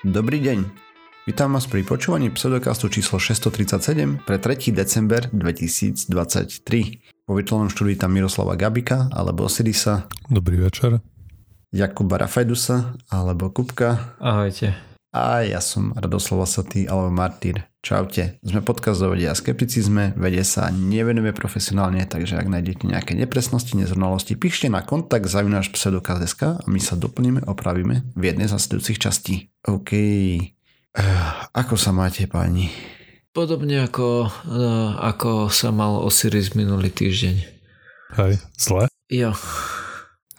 Dobrý deň. Vítam vás pri počúvaní pseudokastu číslo 637 pre 3. december 2023. Po virtuálnom štúdiu tam Miroslava Gabika alebo Osirisa. Dobrý večer. Jakuba Rafajdusa alebo Kupka. Ahojte. A ja som Radoslava Satý alebo Martýr. Čaute. Sme podcast o vede a skepticizme, vede sa nevenujeme profesionálne, takže ak nájdete nejaké nepresnosti, nezrovnalosti, píšte na kontakt zavináš pseudokaz.sk a my sa doplníme, opravíme v jednej z nasledujúcich častí. OK. Ako sa máte, páni? Podobne ako, uh, ako sa mal Osiris minulý týždeň. Hej, zle? Jo.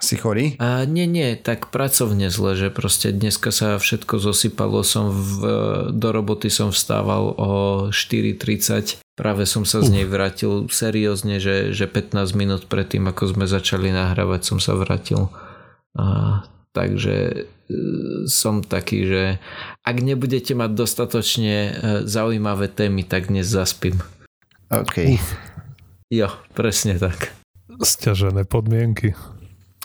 Si chorý? A nie, nie, tak pracovne zle, že proste dneska sa všetko zosypalo, som v, do roboty som vstával o 4.30, práve som sa z nej vrátil seriózne, že, že 15 minút predtým, ako sme začali nahrávať, som sa vrátil. A, takže e, som taký, že ak nebudete mať dostatočne e, zaujímavé témy, tak dnes zaspím. OK. Uf. Jo, presne tak. Sťažené podmienky.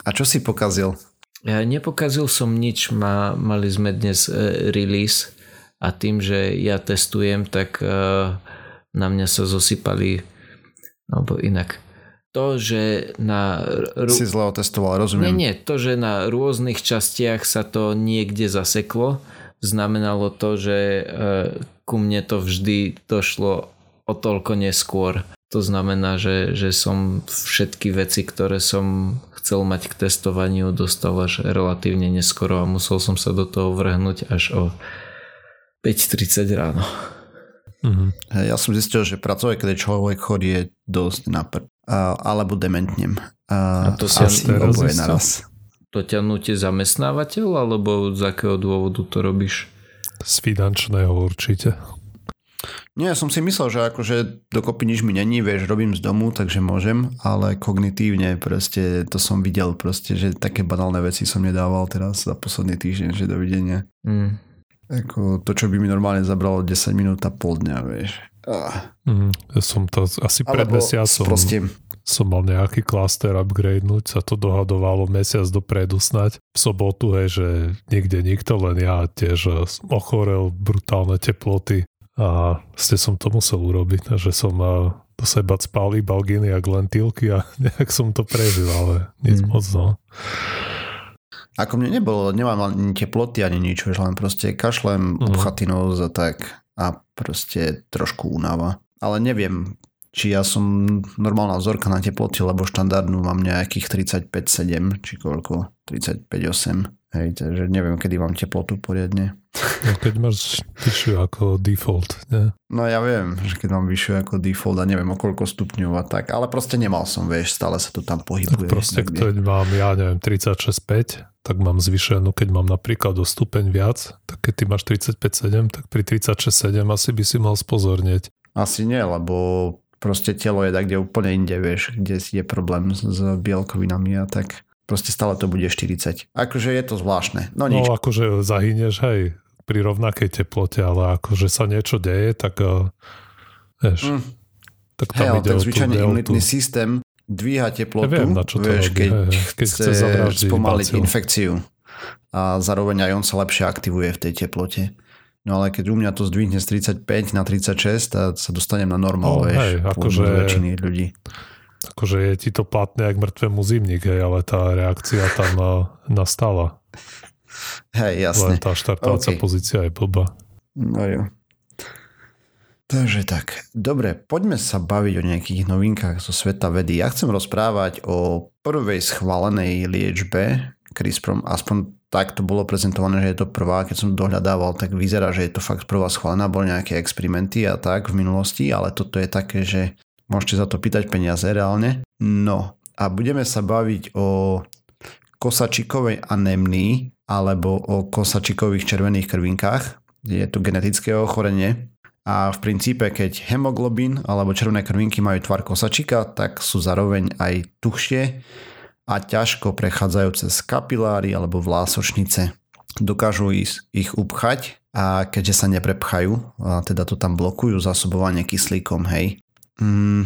A čo si pokazil? Ja nepokazil som nič, Ma, mali sme dnes e, release a tým, že ja testujem, tak e, na mňa sa zosypali alebo inak. To, že na... Ru... Si zle otestoval, rozumiem. Nie, nie, to, že na rôznych častiach sa to niekde zaseklo, znamenalo to, že e, ku mne to vždy došlo o toľko neskôr. To znamená, že, že som všetky veci, ktoré som chcel mať k testovaniu, dostal až relatívne neskoro a musel som sa do toho vrhnúť až o 5.30 ráno. Mm-hmm. Ja som zistil, že pracovať, keď človek chorý, je dosť napr. Uh, alebo dementnem. Uh, a to si asi oboje naraz. To ťa nutí zamestnávateľ, alebo z akého dôvodu to robíš? Z finančného určite. Nie, som si myslel, že akože dokopy nič mi není, vieš, robím z domu, takže môžem, ale kognitívne proste to som videl proste, že také banálne veci som nedával teraz za posledný týždeň, že dovidenia. Mm. Ako to, čo by mi normálne zabralo 10 minút a pol dňa, vieš. Ah. Mm, ja som to asi pred Alebo mesiacom prostím. som mal nejaký klaster upgradenúť, sa to dohadovalo mesiac dopredu snať. V sobotu, hej, že nikde nikto, len ja tiež ochorel, brutálne teploty a ste som to musel urobiť, že som do seba spal iba balginy a glentilky a nejak som to prežil, ale nic mm. moc no. Ako mne nebolo, nemám ani teploty ani nič, len proste kašlem, mm. obchatý nos a tak a proste trošku únava. Ale neviem, či ja som normálna vzorka na teploty, lebo štandardnú mám nejakých 35,7 či koľko, 35,8. Hej, takže neviem, kedy mám teplotu poriadne. No keď máš vyššiu ako default, ne? No ja viem, že keď mám vyššiu ako default a neviem o koľko stupňov a tak, ale proste nemal som, vieš, stále sa to tam pohybuje. Tak proste, keď mám, ja neviem, 36,5, tak mám zvyšenú, keď mám napríklad o stupeň viac, tak keď ty máš 35,7, tak pri 36,7 asi by si mal spozornieť. Asi nie, lebo proste telo je tak, kde úplne inde, vieš, kde je problém s bielkovinami a tak proste stále to bude 40. Akože je to zvláštne. No, nič. no akože zahyneš, hej, pri rovnakej teplote, ale akože sa niečo deje, tak uh, vieš, mm. tak tam hey, ide ten zvyčajný imunitný systém dvíha teplotu, ja viem, na čo to vieš, robí, keď, hej, keď chce, chce spomaliť infekciu a zároveň aj on sa lepšie aktivuje v tej teplote. No ale keď u mňa to zdvihne z 35 na 36, tak sa dostanem na normál, no, vieš, hej, akože, väčšiny ľudí akože je ti to platné jak mŕtvemu zimník, hej, ale tá reakcia tam nastala. Hej, jasne. Len tá štartovacia okay. pozícia je blbá. No jo. Takže tak, dobre, poďme sa baviť o nejakých novinkách zo sveta vedy. Ja chcem rozprávať o prvej schválenej liečbe CRISPRom, aspoň tak to bolo prezentované, že je to prvá, keď som dohľadával, tak vyzerá, že je to fakt prvá schválená, boli nejaké experimenty a tak v minulosti, ale toto je také, že Môžete za to pýtať peniaze reálne. No a budeme sa baviť o kosačikovej anémnii alebo o kosačikových červených krvinkách. Je to genetické ochorenie a v princípe, keď hemoglobín alebo červené krvinky majú tvar kosačika, tak sú zároveň aj tuchšie a ťažko prechádzajú cez kapiláry alebo vlásočnice. Dokážu ich, upchať a keďže sa neprepchajú, teda to tam blokujú zásobovanie kyslíkom, hej. Mm,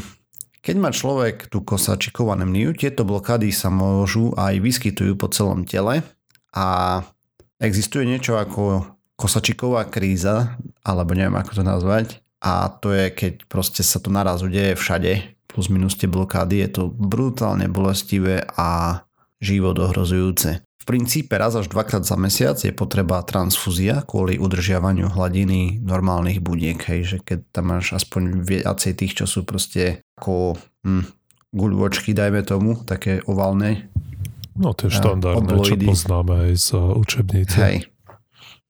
keď má človek tú kosačikovú anemniu, tieto blokády sa môžu aj vyskytujú po celom tele a existuje niečo ako kosačiková kríza, alebo neviem ako to nazvať, a to je, keď proste sa to naraz udeje všade, plus minus tie blokády, je to brutálne bolestivé a život ohrozujúce. Princípe raz až dvakrát za mesiac je potreba transfúzia kvôli udržiavaniu hladiny normálnych budiek, hej, že keď tam máš aspoň viacej tých, čo sú proste ako hm, guľvočky, dajme tomu, také ovalné. No tie štandardné, čo poznáme aj z učebnice. Hej.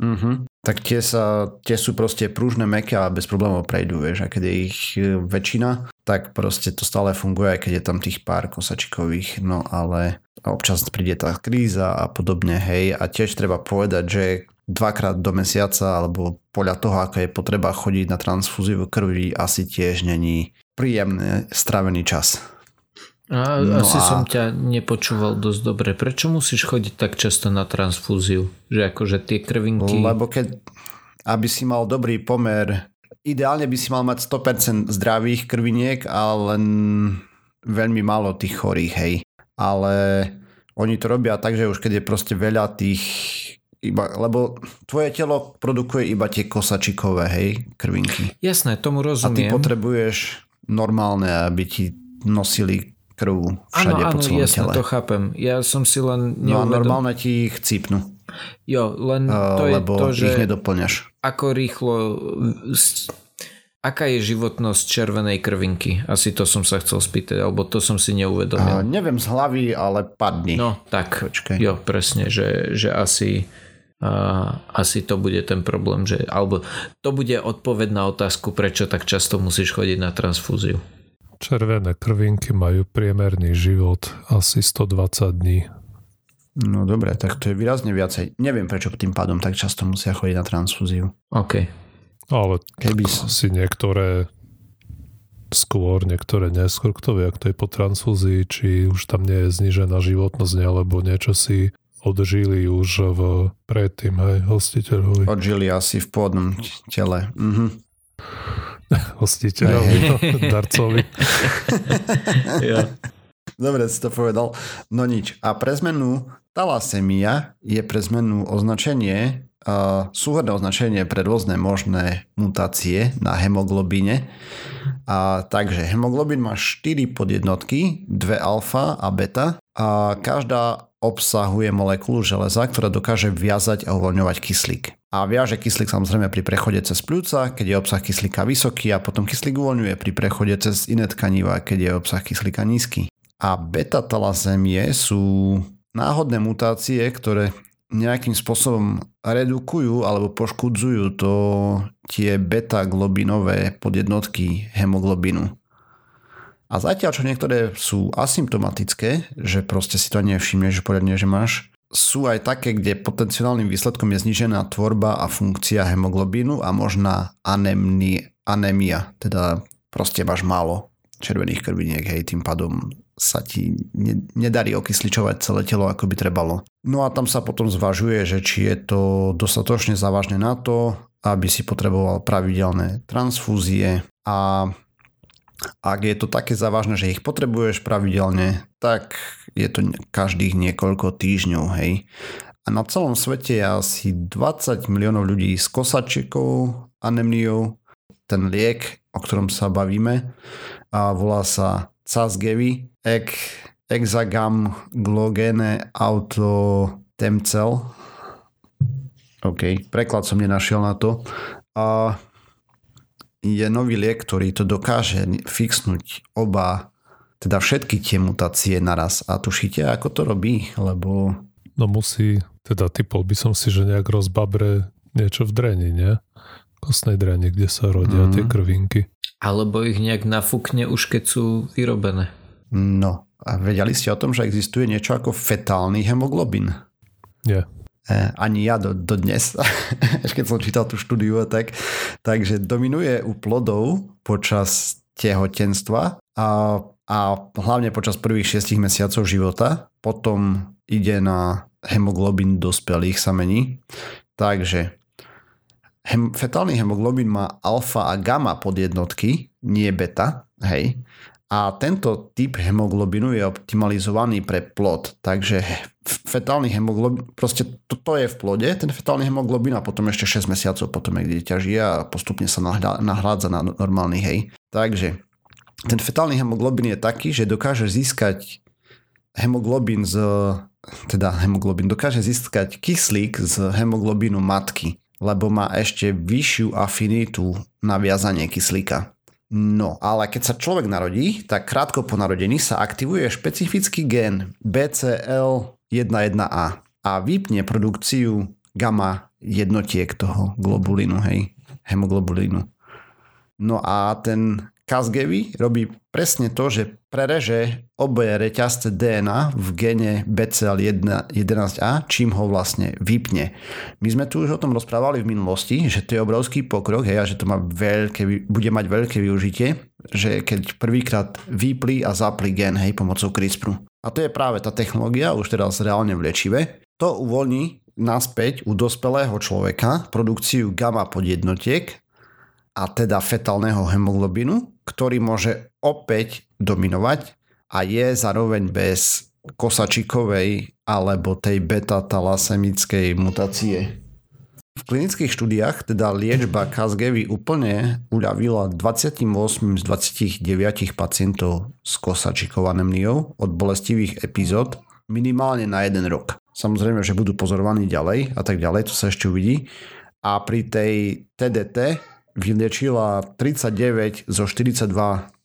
Uh-huh. Tak tie, sa, tie sú proste prúžne, meké a bez problémov prejdú, vieš, a keď je ich e, väčšina, tak proste to stále funguje, aj keď je tam tých pár kosačikových, no ale občas príde tá kríza a podobne, hej, a tiež treba povedať, že dvakrát do mesiaca, alebo podľa toho, ako je potreba chodiť na transfúziu krvi, asi tiež není príjemný stravený čas. A, no asi a... som ťa nepočúval dosť dobre. Prečo musíš chodiť tak často na transfúziu? Že akože tie krvinky... Lebo keď, aby si mal dobrý pomer, ideálne by si mal mať 100% zdravých krviniek a len veľmi málo tých chorých, hej. Ale oni to robia tak, že už keď je proste veľa tých iba, lebo tvoje telo produkuje iba tie kosačikové, hej, krvinky. Jasné, tomu rozumiem. A ty potrebuješ normálne, aby ti nosili krv všade áno, po celom jasné, tele. to chápem. Ja som si len neuvedom... No a normálne ti ich cípnu. Jo, len to uh, je lebo to, že... ich nedoplňaš. Ako rýchlo... Aká je životnosť červenej krvinky? Asi to som sa chcel spýtať, alebo to som si neuvedomil. Uh, neviem z hlavy, ale padni. No, tak. Počkej. Jo, presne, že, že asi... Uh, asi to bude ten problém, že, alebo to bude odpoveď na otázku, prečo tak často musíš chodiť na transfúziu. Červené krvinky majú priemerný život asi 120 dní. No dobre, tak to je výrazne viacej. Neviem, prečo tým pádom tak často musia chodiť na transfúziu. OK. Ale Keby... si niektoré skôr, niektoré neskôr, kto vie, ak to je po transfúzii, či už tam nie je znižená životnosť, alebo niečo si odžili už v predtým, hej, hostiteľovi. Odžili asi v pôvodnom tele. Mhm. hostiteľovi, no, darcovi. ja. Dobre si to povedal. No nič. A pre zmenu talasemia je pre zmenu označenie, uh, súhodné označenie pre rôzne možné mutácie na hemoglobíne. A, takže hemoglobín má 4 podjednotky, dve alfa a beta a každá obsahuje molekulu železa, ktorá dokáže viazať a uvoľňovať kyslík. A viaže kyslík samozrejme pri prechode cez pľúca, keď je obsah kyslíka vysoký a potom kyslík uvoľňuje pri prechode cez iné tkaniva, keď je obsah kyslíka nízky. A beta-talasémie sú náhodné mutácie, ktoré nejakým spôsobom redukujú alebo poškudzujú to tie beta-globinové podjednotky hemoglobinu. A zatiaľ, čo niektoré sú asymptomatické, že proste si to nevšimneš poriadne, že máš, sú aj také, kde potenciálnym výsledkom je znižená tvorba a funkcia hemoglobínu a možná anemni, anémia, teda proste máš málo červených krviniek, hej, tým pádom sa ti ne, nedarí okysličovať celé telo, ako by trebalo. No a tam sa potom zvažuje, že či je to dostatočne závažné na to, aby si potreboval pravidelné transfúzie a ak je to také závažné, že ich potrebuješ pravidelne, tak je to každých niekoľko týždňov, hej. A na celom svete je asi 20 miliónov ľudí s kosačikou, anemniou. Ten liek, o ktorom sa bavíme, a volá sa Casgevy, ek, Exagam Glogene Autotemcel. OK, preklad som nenašiel na to. A je nový liek, ktorý to dokáže fixnúť oba, teda všetky tie mutácie naraz. A tušíte, ako to robí? Lebo... No musí, teda typol by som si, že nejak rozbabre niečo v dreni, nie? Kostnej dreni, kde sa rodia mm. tie krvinky. Alebo ich nejak nafúkne už keď sú vyrobené. No, a vedeli ste o tom, že existuje niečo ako fetálny hemoglobin? Nie. E, ani ja do, do dnes, keď som čítal tú štúdiu, tak, takže dominuje u plodov počas tehotenstva a, a hlavne počas prvých 6 mesiacov života, potom ide na hemoglobin dospelých samení. Takže hem, fetálny hemoglobin má alfa a gamma podjednotky, nie beta, hej. A tento typ hemoglobinu je optimalizovaný pre plod, takže fetálny hemoglobín, proste toto je v plode, ten fetálny hemoglobín a potom ešte 6 mesiacov potom je dieťa žije a postupne sa nahrádza na normálny hej. Takže ten fetálny hemoglobín je taký, že dokáže získať hemoglobín z teda hemoglobín, dokáže získať kyslík z hemoglobínu matky, lebo má ešte vyššiu afinitu na viazanie kyslíka. No, ale keď sa človek narodí, tak krátko po narodení sa aktivuje špecifický gen BCL11A a vypne produkciu gamma jednotiek toho globulínu, hej, hemoglobulínu. No a ten Casgevy robí presne to, že prereže obe reťazce DNA v gene BCL11A, čím ho vlastne vypne. My sme tu už o tom rozprávali v minulosti, že to je obrovský pokrok hej, a že to má veľké, bude mať veľké využitie, že keď prvýkrát vypli a zapli gen hej, pomocou CRISPRu. A to je práve tá technológia, už teraz reálne v liečive. To uvoľní naspäť u dospelého človeka produkciu gamma podjednotiek a teda fetálneho hemoglobinu, ktorý môže opäť dominovať a je zároveň bez kosačikovej alebo tej beta-talasemickej mutácie. V klinických štúdiách teda liečba Casgevy úplne uľavila 28 z 29 pacientov s kosačikovanemniou od bolestivých epizód minimálne na jeden rok. Samozrejme, že budú pozorovaní ďalej a tak ďalej, to sa ešte uvidí. A pri tej TDT vyliečila 39 zo 42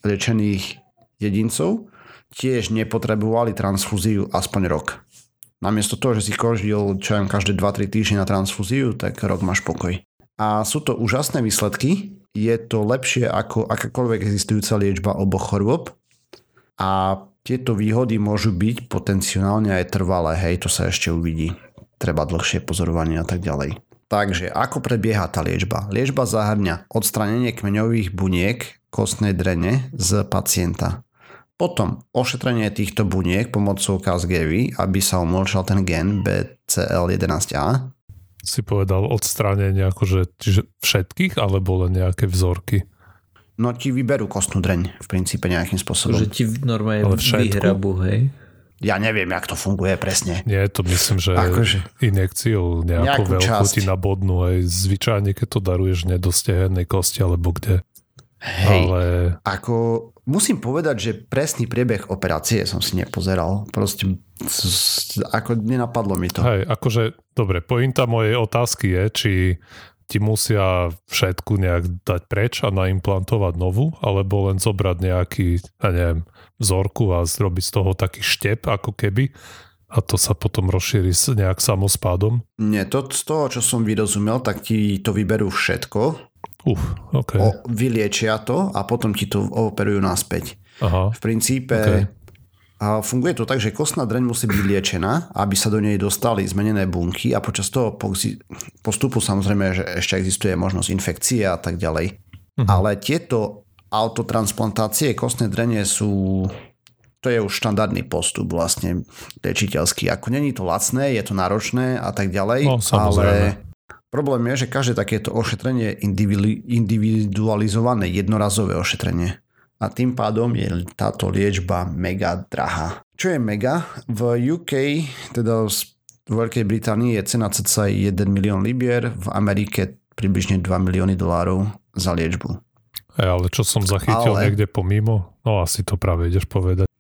liečených jedincov, tiež nepotrebovali transfúziu aspoň rok. Namiesto toho, že si kožil čo viem, každé 2-3 týždne na transfúziu, tak rok máš pokoj. A sú to úžasné výsledky, je to lepšie ako akákoľvek existujúca liečba oboch chorôb a tieto výhody môžu byť potenciálne aj trvalé, hej, to sa ešte uvidí. Treba dlhšie pozorovanie a tak ďalej. Takže ako prebieha tá liečba? Liečba zahrňa odstranenie kmeňových buniek kostnej drene z pacienta. Potom ošetrenie týchto buniek pomocou Casgevy, aby sa umlčal ten gen BCL11A. Si povedal odstránenie akože čiže všetkých alebo len nejaké vzorky? No ti vyberú kostnú dreň v princípe nejakým spôsobom. Že ti normálne vyhrabu, hej? Ja neviem, jak to funguje presne. Nie, to myslím, že akože, injekciou nejakú, nejakú veľkú časť. ti nabodnú aj zvyčajne, keď to daruješ ne do stehennej kosti alebo kde. Hej, Ale... ako musím povedať, že presný priebeh operácie som si nepozeral. Proste ako nenapadlo mi to. Hej, akože, dobre, pointa mojej otázky je, či ti musia všetku nejak dať preč a naimplantovať novú, alebo len zobrať nejaký, ja neviem, vzorku a zrobiť z toho taký štep ako keby a to sa potom rozšíri nejak samospádom? Nie, to z toho, čo som vyrozumel, tak ti to vyberú všetko. Uf, okay. o, vyliečia to a potom ti to operujú naspäť. Aha. V princípe okay. A funguje to tak, že kostná dreň musí byť liečená, aby sa do nej dostali zmenené bunky a počas toho postupu samozrejme, že ešte existuje možnosť infekcie a tak ďalej. Uh-huh. Ale tieto autotransplantácie kostné drenie sú to je už štandardný postup vlastne liečiteľský. Ako není to lacné, je to náročné a tak ďalej, no, ale problém je, že každé takéto ošetrenie je individualizované jednorazové ošetrenie. A tým pádom je táto liečba mega drahá. Čo je mega? V UK, teda v Veľkej Británii je cena cca 1 milión libier, v Amerike približne 2 milióny dolárov za liečbu. Hey, ale čo som zachytil ale... niekde pomimo, no asi to práve ideš povedať.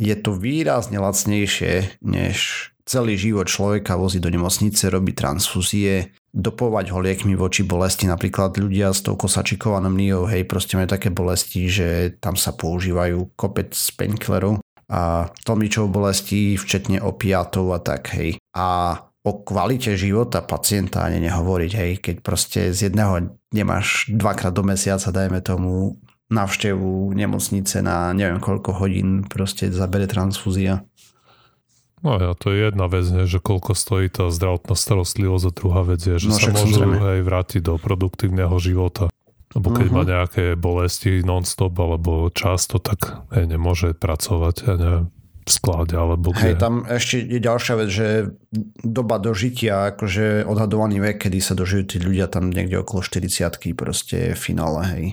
Je to výrazne lacnejšie, než celý život človeka voziť do nemocnice, robiť transfúzie, dopovať ho liekmi voči bolesti. Napríklad ľudia s tou kosačikovanou mniou, hej, proste majú také bolesti, že tam sa používajú kopec painkillerov a tlmičov bolesti, včetne opiatov a tak, hej. A o kvalite života pacienta ani nehovoriť, hej, keď proste z jedného nemáš dvakrát do mesiaca, dajme tomu, navštevu nemocnice na neviem koľko hodín, proste zabere transfúzia. No ja, to je jedna vec, ne, že koľko stojí tá zdravotná starostlivosť a druhá vec je, že no, sa môžu aj vrátiť do produktívneho života. Lebo keď uh-huh. má nejaké bolesti non-stop alebo často, tak hej, nemôže pracovať, ja neviem, v sklade alebo kde. Hej, tam ešte je ďalšia vec, že doba dožitia, akože odhadovaný vek, kedy sa dožijú tí ľudia tam niekde okolo 40 proste v finále, hej.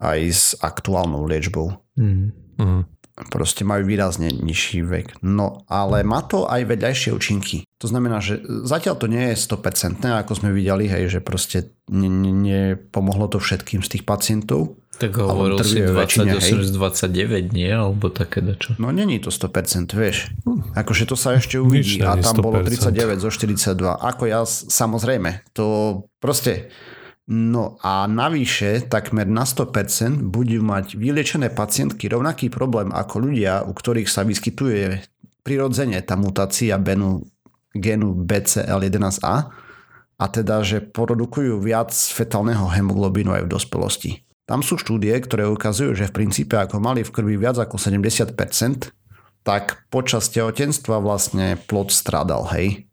Aj s aktuálnou liečbou. Mm. Mm. Proste majú výrazne nižší vek. No ale má to aj vedľajšie účinky. To znamená, že zatiaľ to nie je 100%, ako sme videli, hej, že proste nepomohlo to všetkým z tých pacientov. Tak hovoril si 28 z 29, nie? Alebo také dačo. No není to 100%, vieš. Akože to sa ešte uvidí. A tam 100%. bolo 39 zo 42. Ako ja, samozrejme. To proste... No a navyše, takmer na 100% budú mať vyliečené pacientky rovnaký problém ako ľudia, u ktorých sa vyskytuje prirodzene tá mutácia benu, genu BCL11A a teda, že produkujú viac fetálneho hemoglobínu aj v dospelosti. Tam sú štúdie, ktoré ukazujú, že v princípe ako mali v krvi viac ako 70%, tak počas tehotenstva vlastne plod strádal, hej.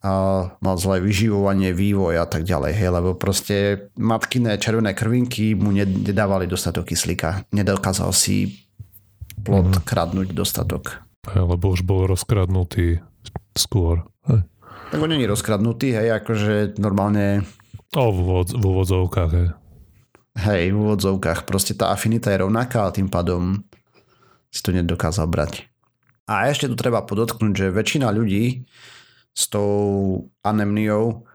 Mal zlé vyživovanie, vývoj a tak ďalej, hej, lebo proste matkiné červené krvinky mu nedávali dostatok kyslíka. Nedokázal si plod mm-hmm. kradnúť dostatok. Hej, lebo už bol rozkradnutý skôr. Hej. Tak on není rozkradnutý, hej, akože normálne... O, v úvodzovkách, hej. Hej, v úvodzovkách. Proste tá afinita je rovnaká a tým pádom si to nedokázal brať. A ešte tu treba podotknúť, že väčšina ľudí s tou anemniou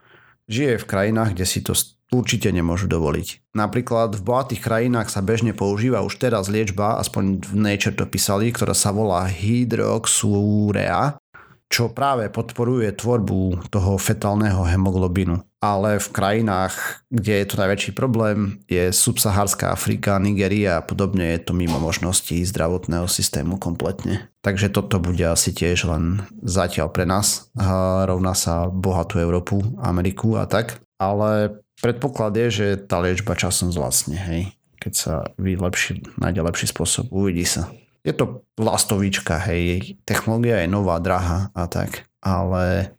žije v krajinách, kde si to určite nemôžu dovoliť. Napríklad v bohatých krajinách sa bežne používa už teraz liečba, aspoň v Nature to písali, ktorá sa volá hydroxurea, čo práve podporuje tvorbu toho fetálneho hemoglobinu. Ale v krajinách, kde je to najväčší problém, je subsahárska Afrika, Nigeria a podobne, je to mimo možností zdravotného systému kompletne. Takže toto bude asi tiež len zatiaľ pre nás. A rovná sa bohatú Európu, Ameriku a tak. Ale predpoklad je, že tá liečba časom zlacne, hej. Keď sa vylepší, nájde lepší spôsob, uvidí sa je to lastovička, hej, technológia je nová, drahá a tak, ale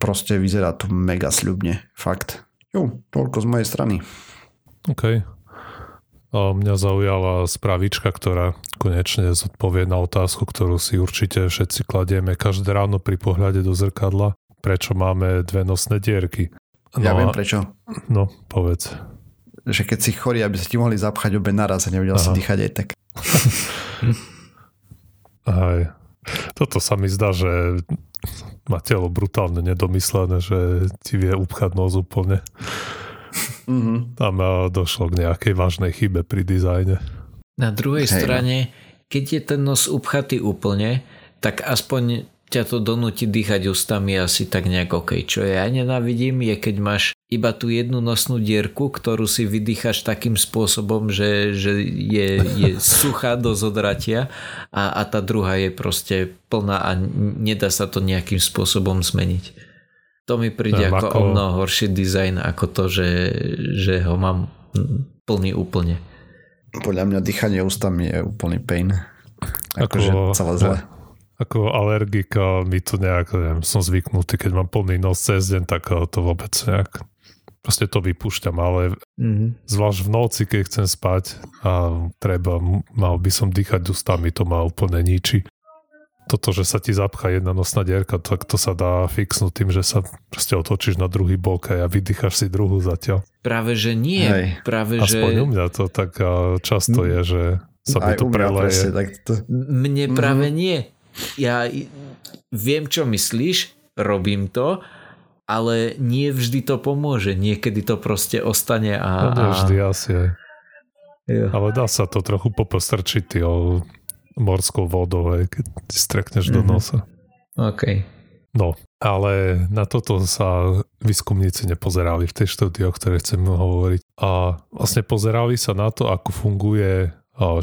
proste vyzerá to mega sľubne, fakt. Jo, toľko z mojej strany. OK. A mňa zaujala spravička, ktorá konečne zodpovie na otázku, ktorú si určite všetci kladieme každé ráno pri pohľade do zrkadla. Prečo máme dve nosné dierky? No ja viem prečo. No, povedz. Že keď si chorý, aby sa ti mohli zapchať obe naraz a nevedel Aha. si dýchať aj tak. Aj. Toto sa mi zdá, že má telo brutálne nedomyslené, že ti vie upchať nos úplne. Mm-hmm. Tam došlo k nejakej vážnej chybe pri dizajne. Na druhej Hej. No. strane, keď je ten nos upchatý úplne, tak aspoň ťa to donúti dýchať ústami asi tak nejak OK. Čo ja nenávidím je, keď máš iba tú jednu nosnú dierku, ktorú si vydýchaš takým spôsobom, že, že je, je suchá do zodratia a, a tá druhá je proste plná a nedá sa to nejakým spôsobom zmeniť. To mi príde ako, ako o mnoho horší dizajn ako to, že, že ho mám plný úplne. Podľa mňa dýchanie ústami je úplný pain. Akože ako, celé zle. Ja ako alergika mi to nejak, neviem, som zvyknutý, keď mám plný nos cez deň, tak to vôbec nejak proste to vypúšťam, ale mm-hmm. zvlášť v noci, keď chcem spať a treba, mal by som dýchať ústami, to ma úplne ničí. Toto, že sa ti zapchá jedna nosná dierka, tak to sa dá fixnúť tým, že sa proste otočíš na druhý bok a vydýchaš si druhú zatiaľ. Práve, že nie. Hej. Práve, Aspoň že... u mňa to tak často je, že sa mi to preleje. tak to... Mne práve mm-hmm. nie ja viem, čo myslíš, robím to, ale nie vždy to pomôže. Niekedy to proste ostane a... No, vždy asi aj. Jo. Ale dá sa to trochu popostrčiť o morskou vodou, aj, keď si strekneš mm-hmm. do mhm. nosa. OK. No, ale na toto sa výskumníci nepozerali v tej štúdii, o ktorej chcem hovoriť. A vlastne pozerali sa na to, ako funguje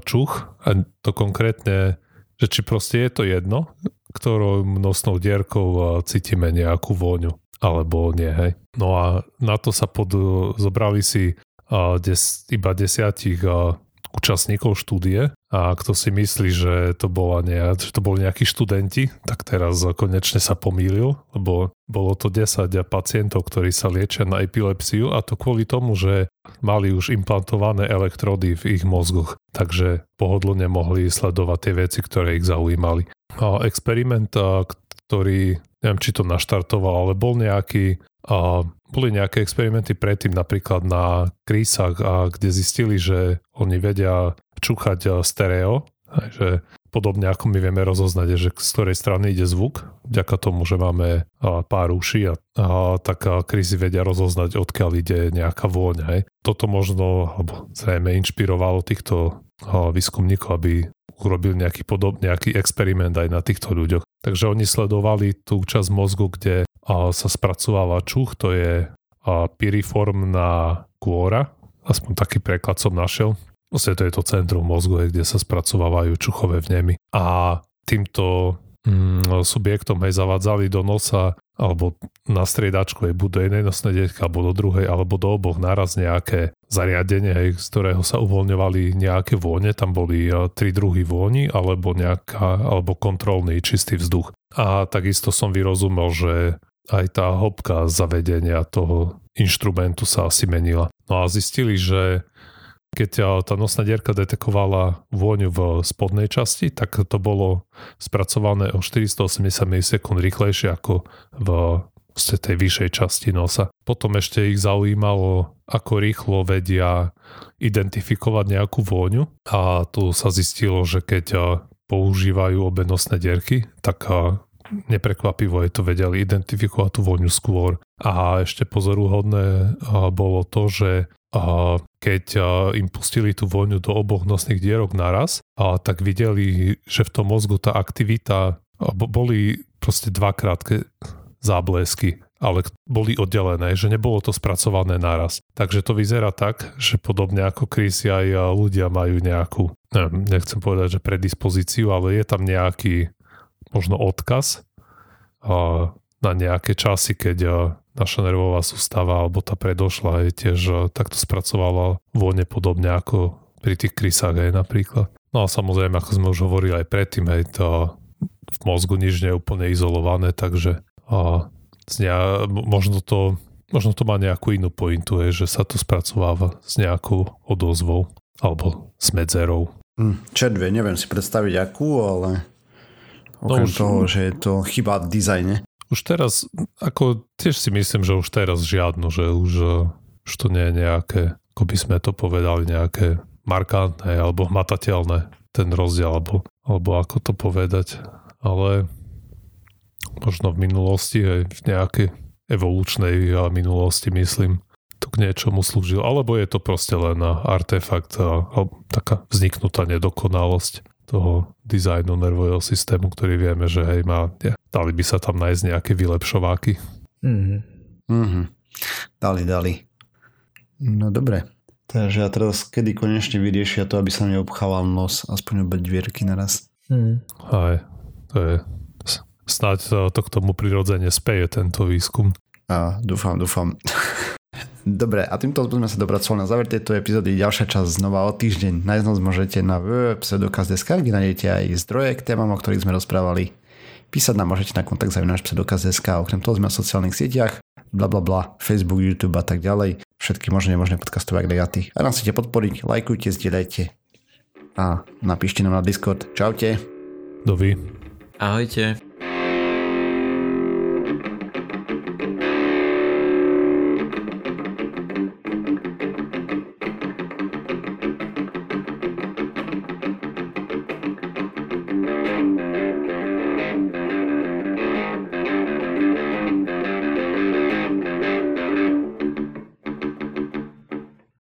čuch a to konkrétne že či proste je to jedno, ktorou nosnou dierkou cítime nejakú vôňu, alebo nie, hej. No a na to sa pod, zobrali si a, des, iba desiatich a, účastníkov štúdie a kto si myslí, že to, bola nejak, že to boli nejakí študenti, tak teraz konečne sa pomýlil, lebo bolo to 10 pacientov, ktorí sa liečia na epilepsiu a to kvôli tomu, že mali už implantované elektrody v ich mozgoch, takže pohodlne mohli sledovať tie veci, ktoré ich zaujímali. A experiment, ktorý, neviem či to naštartoval, ale bol nejaký a boli nejaké experimenty predtým napríklad na krísach, a kde zistili, že oni vedia čúchať stereo, Takže podobne ako my vieme rozoznať, že z ktorej strany ide zvuk, vďaka tomu, že máme pár uší a, a tak krízy vedia rozoznať, odkiaľ ide nejaká vôňa. Hej. Toto možno, alebo zrejme inšpirovalo týchto výskumníkov, aby urobil nejaký podob, nejaký experiment aj na týchto ľuďoch. Takže oni sledovali tú časť mozgu, kde sa spracováva čuch, to je piriformná kôra, aspoň taký preklad som našiel. Vlastne to je to centrum mozgu, kde sa spracovávajú čuchové vnemy. A týmto mm, subjektom aj zavádzali do nosa alebo na striedačku je buď do jednej nosnej dieťky, alebo do druhej, alebo do oboch naraz nejaké zariadenie, hej, z ktorého sa uvoľňovali nejaké vône, tam boli uh, tri druhy vôni, alebo nejaká, alebo kontrolný čistý vzduch. A takisto som vyrozumel, že aj tá hopka zavedenia toho inštrumentu sa asi menila. No a zistili, že keď tá nosná dierka detekovala vôňu v spodnej časti, tak to bolo spracované o 480 milisekúnd rýchlejšie ako v tej vyššej časti nosa. Potom ešte ich zaujímalo, ako rýchlo vedia identifikovať nejakú vôňu a tu sa zistilo, že keď používajú obe nosné dierky, tak neprekvapivo je to vedeli identifikovať tú vôňu skôr. A ešte pozoruhodné bolo to, že keď im pustili tú vôňu do oboch nosných dierok naraz, tak videli, že v tom mozgu tá aktivita boli proste dva krátke záblesky, ale boli oddelené, že nebolo to spracované naraz. Takže to vyzerá tak, že podobne ako Chris aj ľudia majú nejakú, neviem, nechcem povedať, že predispozíciu, ale je tam nejaký možno odkaz na nejaké časy, keď naša nervová sústava alebo tá predošla je tiež takto spracovala vône podobne ako pri tých krysách aj napríklad. No a samozrejme, ako sme už hovorili aj predtým, hej, to v mozgu nič nie je úplne izolované, takže a, znia, možno to možno to má nejakú inú pointu, hej, že sa to spracováva s nejakou odozvou alebo s medzerou. Hm, červie, neviem si predstaviť akú, ale okrem no už, toho, že je to chyba v dizajne. Už teraz, ako tiež si myslím, že už teraz žiadnu, že už, eh, už to nie je nejaké, ako by sme to povedali, nejaké markantné alebo hmatateľné ten rozdiel, alebo, alebo ako to povedať. Ale možno v minulosti, aj v nejakej evolučnej minulosti, myslím, to k niečomu slúžil. Alebo je to proste len artefakt, alebo taká vzniknutá nedokonalosť toho dizajnu nervového systému, ktorý vieme, že hej, má, ja, dali by sa tam nájsť nejaké vylepšováky. Mm-hmm. Mm-hmm. Dali, dali. No dobre. Takže a teraz kedy konečne vyriešia to, aby sa neobchával nos aspoň obe dvierky naraz? Mm. Aj, to je snáď to k tomu prirodzene speje tento výskum. A dúfam, dúfam. Dobre, a týmto sme sa dopracovali na záver tejto epizódy. Ďalšia časť znova o týždeň. Nájsť nás môžete na www.pseudokaz.sk, kde nájdete aj zdroje k témam, o ktorých sme rozprávali. Písať nám môžete na kontakt náš pseudokaz.sk, okrem toho sme na sociálnych sieťach, bla bla bla, Facebook, YouTube a tak ďalej. Všetky možné nemožné podcastové agregáty. A nás chcete podporiť, lajkujte, zdieľajte a napíšte nám na Discord. Čaute. Dovi. Ahojte.